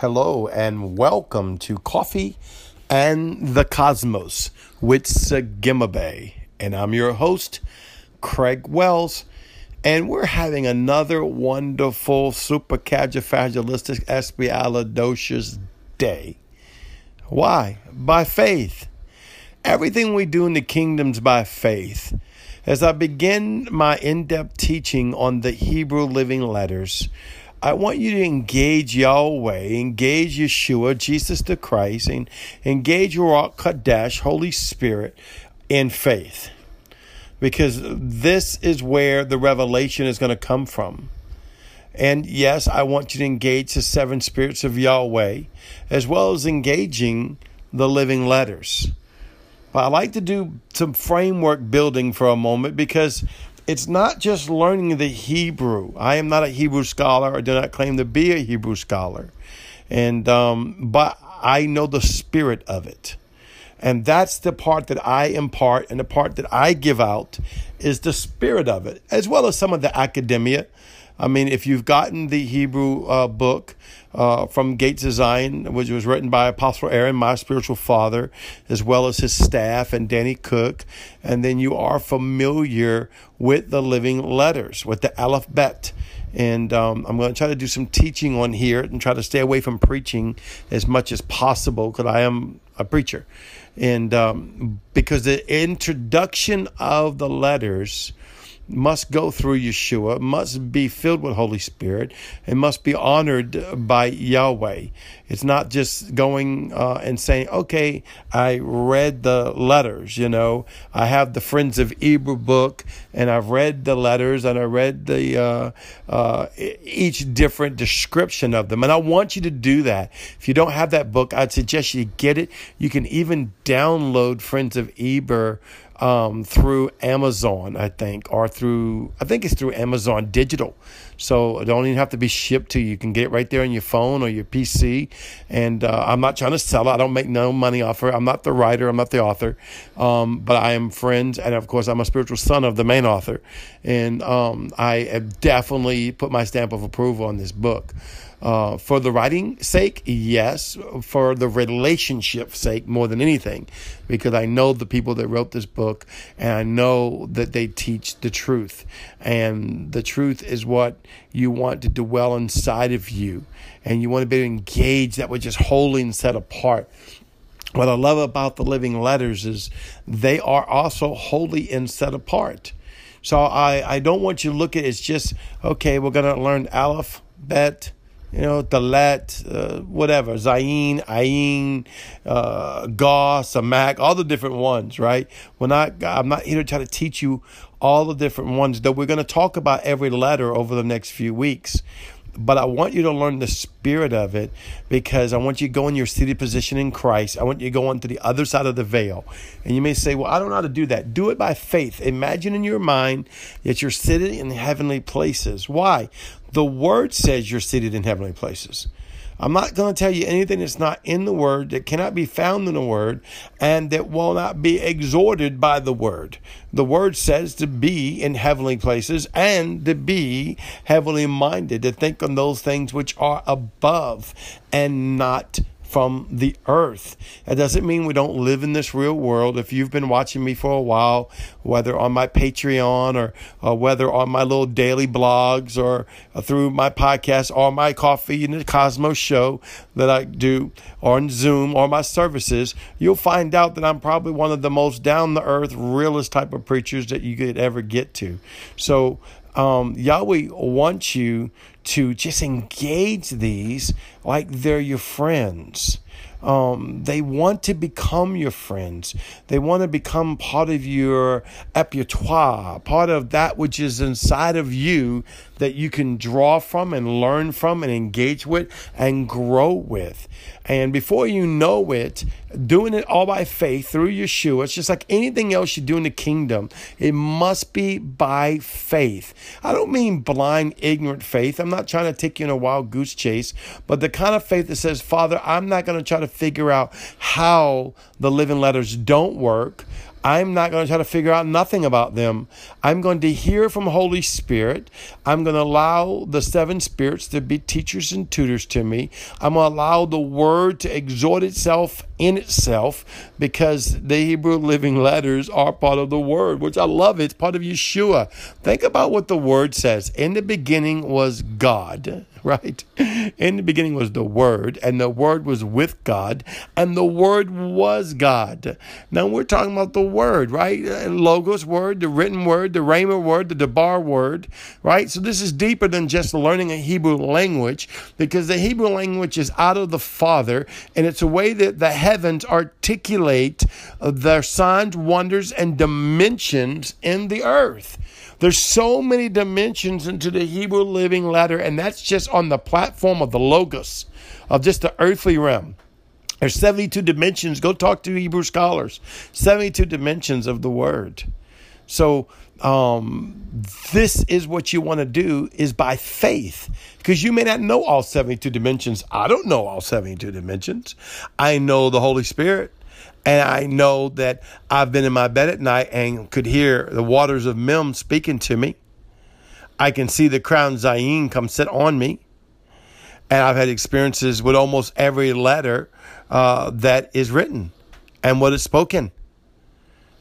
Hello and welcome to Coffee and the Cosmos with Sagimabe. And I'm your host, Craig Wells. And we're having another wonderful supercalifragilisticexpialidocious day. Why? By faith. Everything we do in the kingdom's by faith. As I begin my in depth teaching on the Hebrew living letters, I want you to engage Yahweh, engage Yeshua, Jesus the Christ, and engage Ruach Kadesh, Holy Spirit, in faith. Because this is where the revelation is going to come from. And yes, I want you to engage the seven spirits of Yahweh, as well as engaging the living letters. But I like to do some framework building for a moment because it's not just learning the Hebrew. I am not a Hebrew scholar. I do not claim to be a Hebrew scholar, and um, but I know the spirit of it, and that's the part that I impart, and the part that I give out is the spirit of it, as well as some of the academia. I mean, if you've gotten the Hebrew uh, book uh, from Gates Zion, which was written by Apostle Aaron, my spiritual father, as well as his staff and Danny Cook, and then you are familiar with the living letters, with the alphabet. And um, I'm going to try to do some teaching on here and try to stay away from preaching as much as possible because I am a preacher. And um, because the introduction of the letters must go through Yeshua, must be filled with Holy Spirit, and must be honored by Yahweh. It's not just going uh, and saying, okay, I read the letters, you know, I have the Friends of Hebrew book, and I've read the letters, and I read the uh, uh, each different description of them. And I want you to do that. If you don't have that book, I'd suggest you get it. You can even download Friends of Eber um, through Amazon, I think, or through, I think it's through Amazon Digital. So it don't even have to be shipped to you. You can get it right there on your phone or your PC. And uh, I'm not trying to sell it. I don't make no money off it. I'm not the writer. I'm not the author. Um, but I am friends. And of course, I'm a spiritual son of the main author. And um, I have definitely put my stamp of approval on this book. Uh, for the writing sake, yes. For the relationship sake, more than anything, because I know the people that wrote this book, and I know that they teach the truth, and the truth is what you want to dwell inside of you, and you want to be engaged that which is holy and set apart. What I love about the living letters is they are also holy and set apart. So I, I don't want you to look at it as just, okay, we're going to learn Aleph, Bet, you know, Dalet, uh, whatever, Zayin, Ayin, uh, Ga, Samak, all the different ones, right? We're not, I'm not here to try to teach you all the different ones, though we're going to talk about every letter over the next few weeks but I want you to learn the spirit of it because I want you to go in your seated position in Christ. I want you to go on to the other side of the veil. And you may say, Well, I don't know how to do that. Do it by faith. Imagine in your mind that you're sitting in heavenly places. Why? The word says you're seated in heavenly places. I'm not going to tell you anything that's not in the Word, that cannot be found in the Word, and that will not be exhorted by the Word. The Word says to be in heavenly places and to be heavenly minded, to think on those things which are above and not from the earth. That doesn't mean we don't live in this real world. If you've been watching me for a while, whether on my Patreon or, or whether on my little daily blogs or, or through my podcast or my Coffee in the Cosmos show that I do, on Zoom or my services, you'll find out that I'm probably one of the most down the earth, realist type of preachers that you could ever get to. So um, Yahweh wants you to just engage these like they're your friends. Um, they want to become your friends. They want to become part of your repertoire, part of that which is inside of you that you can draw from and learn from and engage with and grow with. And before you know it, doing it all by faith through Yeshua, it's just like anything else you do in the kingdom. It must be by faith. I don't mean blind, ignorant faith. I'm not trying to take you in a wild goose chase, but the kind of faith that says, Father, I'm not going to try to figure out how the living letters don't work. I'm not going to try to figure out nothing about them. I'm going to hear from Holy Spirit. I'm going to allow the seven spirits to be teachers and tutors to me. I'm going to allow the word to exhort itself in itself because the Hebrew living letters are part of the word, which I love. It's part of Yeshua. Think about what the word says. In the beginning was God right? In the beginning was the Word, and the Word was with God, and the Word was God. Now we're talking about the Word, right? Uh, logos word, the written word, the Rhema word, the Debar word, right? So this is deeper than just learning a Hebrew language, because the Hebrew language is out of the Father, and it's a way that the heavens articulate uh, their signs, wonders, and dimensions in the earth. There's so many dimensions into the Hebrew living letter, and that's just on the platform of the Logos, of just the earthly realm. There's 72 dimensions. Go talk to Hebrew scholars. 72 dimensions of the word. So um, this is what you want to do is by faith because you may not know all 72 dimensions. I don't know all 72 dimensions. I know the Holy Spirit. And I know that I've been in my bed at night and could hear the waters of Mem speaking to me. I can see the crown Zayin come sit on me. And I've had experiences with almost every letter uh, that is written and what is spoken.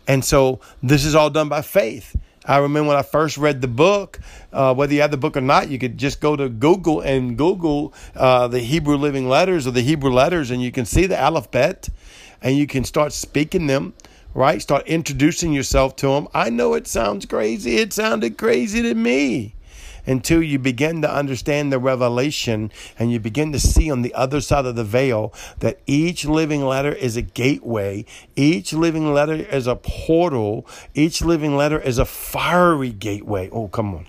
And so this is all done by faith. I remember when I first read the book, uh, whether you have the book or not, you could just go to Google and Google uh, the Hebrew Living Letters or the Hebrew letters, and you can see the alphabet and you can start speaking them, right? Start introducing yourself to them. I know it sounds crazy. It sounded crazy to me until you begin to understand the revelation and you begin to see on the other side of the veil that each living letter is a gateway, each living letter is a portal, each living letter is a fiery gateway. Oh, come on.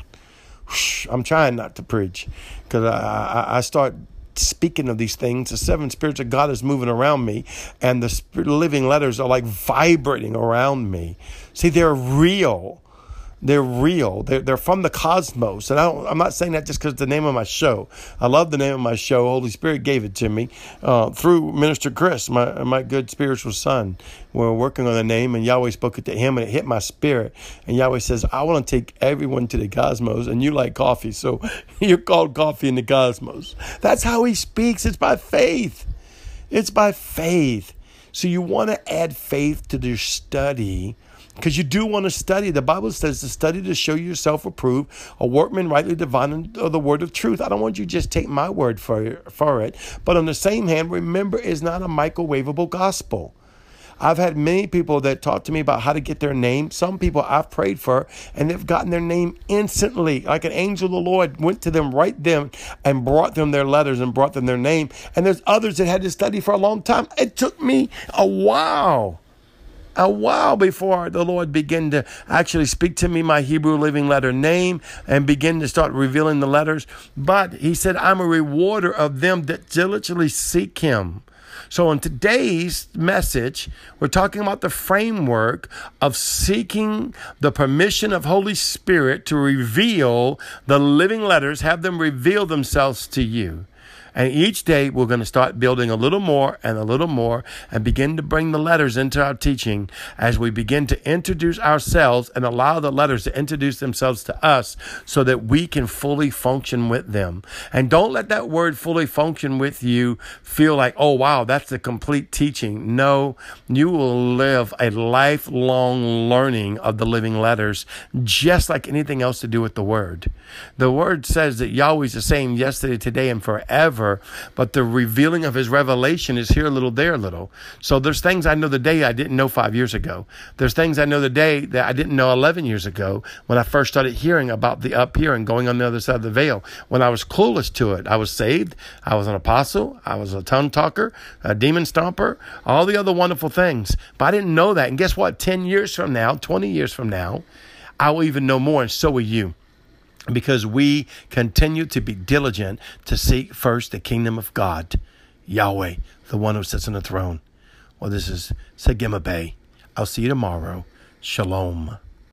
I'm trying not to preach because I, I, I start speaking of these things. The seven spirits of God is moving around me, and the living letters are like vibrating around me. See, they're real. They're real. They're, they're from the cosmos. And I am not saying that just because the name of my show. I love the name of my show. Holy Spirit gave it to me uh, through Minister Chris, my, my good spiritual son. We are working on the name, and Yahweh spoke it to him, and it hit my spirit. And Yahweh says, I want to take everyone to the cosmos, and you like coffee. So you're called coffee in the cosmos. That's how he speaks. It's by faith. It's by faith. So you want to add faith to your study because you do want to study. The Bible says to study to show yourself approved, a workman rightly dividing the word of truth. I don't want you to just take my word for, for it. But on the same hand, remember, it's not a microwavable gospel. I've had many people that talk to me about how to get their name. Some people I've prayed for and they've gotten their name instantly. Like an angel of the Lord went to them right then and brought them their letters and brought them their name. And there's others that had to study for a long time. It took me a while a while before the Lord began to actually speak to me my Hebrew living letter name and begin to start revealing the letters. But he said, I'm a rewarder of them that diligently seek him. So, in today's message, we're talking about the framework of seeking the permission of Holy Spirit to reveal the living letters, have them reveal themselves to you. And each day we're going to start building a little more and a little more and begin to bring the letters into our teaching as we begin to introduce ourselves and allow the letters to introduce themselves to us so that we can fully function with them. And don't let that word fully function with you feel like, oh, wow, that's the complete teaching. No, you will live a lifelong learning of the living letters, just like anything else to do with the word. The word says that Yahweh's the same yesterday, today, and forever but the revealing of his revelation is here a little, there a little. So there's things I know the day I didn't know five years ago. There's things I know the day that I didn't know 11 years ago when I first started hearing about the up here and going on the other side of the veil. When I was clueless to it, I was saved. I was an apostle. I was a tongue talker, a demon stomper, all the other wonderful things. But I didn't know that. And guess what? 10 years from now, 20 years from now, I will even know more, and so will you because we continue to be diligent to seek first the kingdom of God, Yahweh, the one who sits on the throne. Well, this is Sagima. I'll see you tomorrow. Shalom.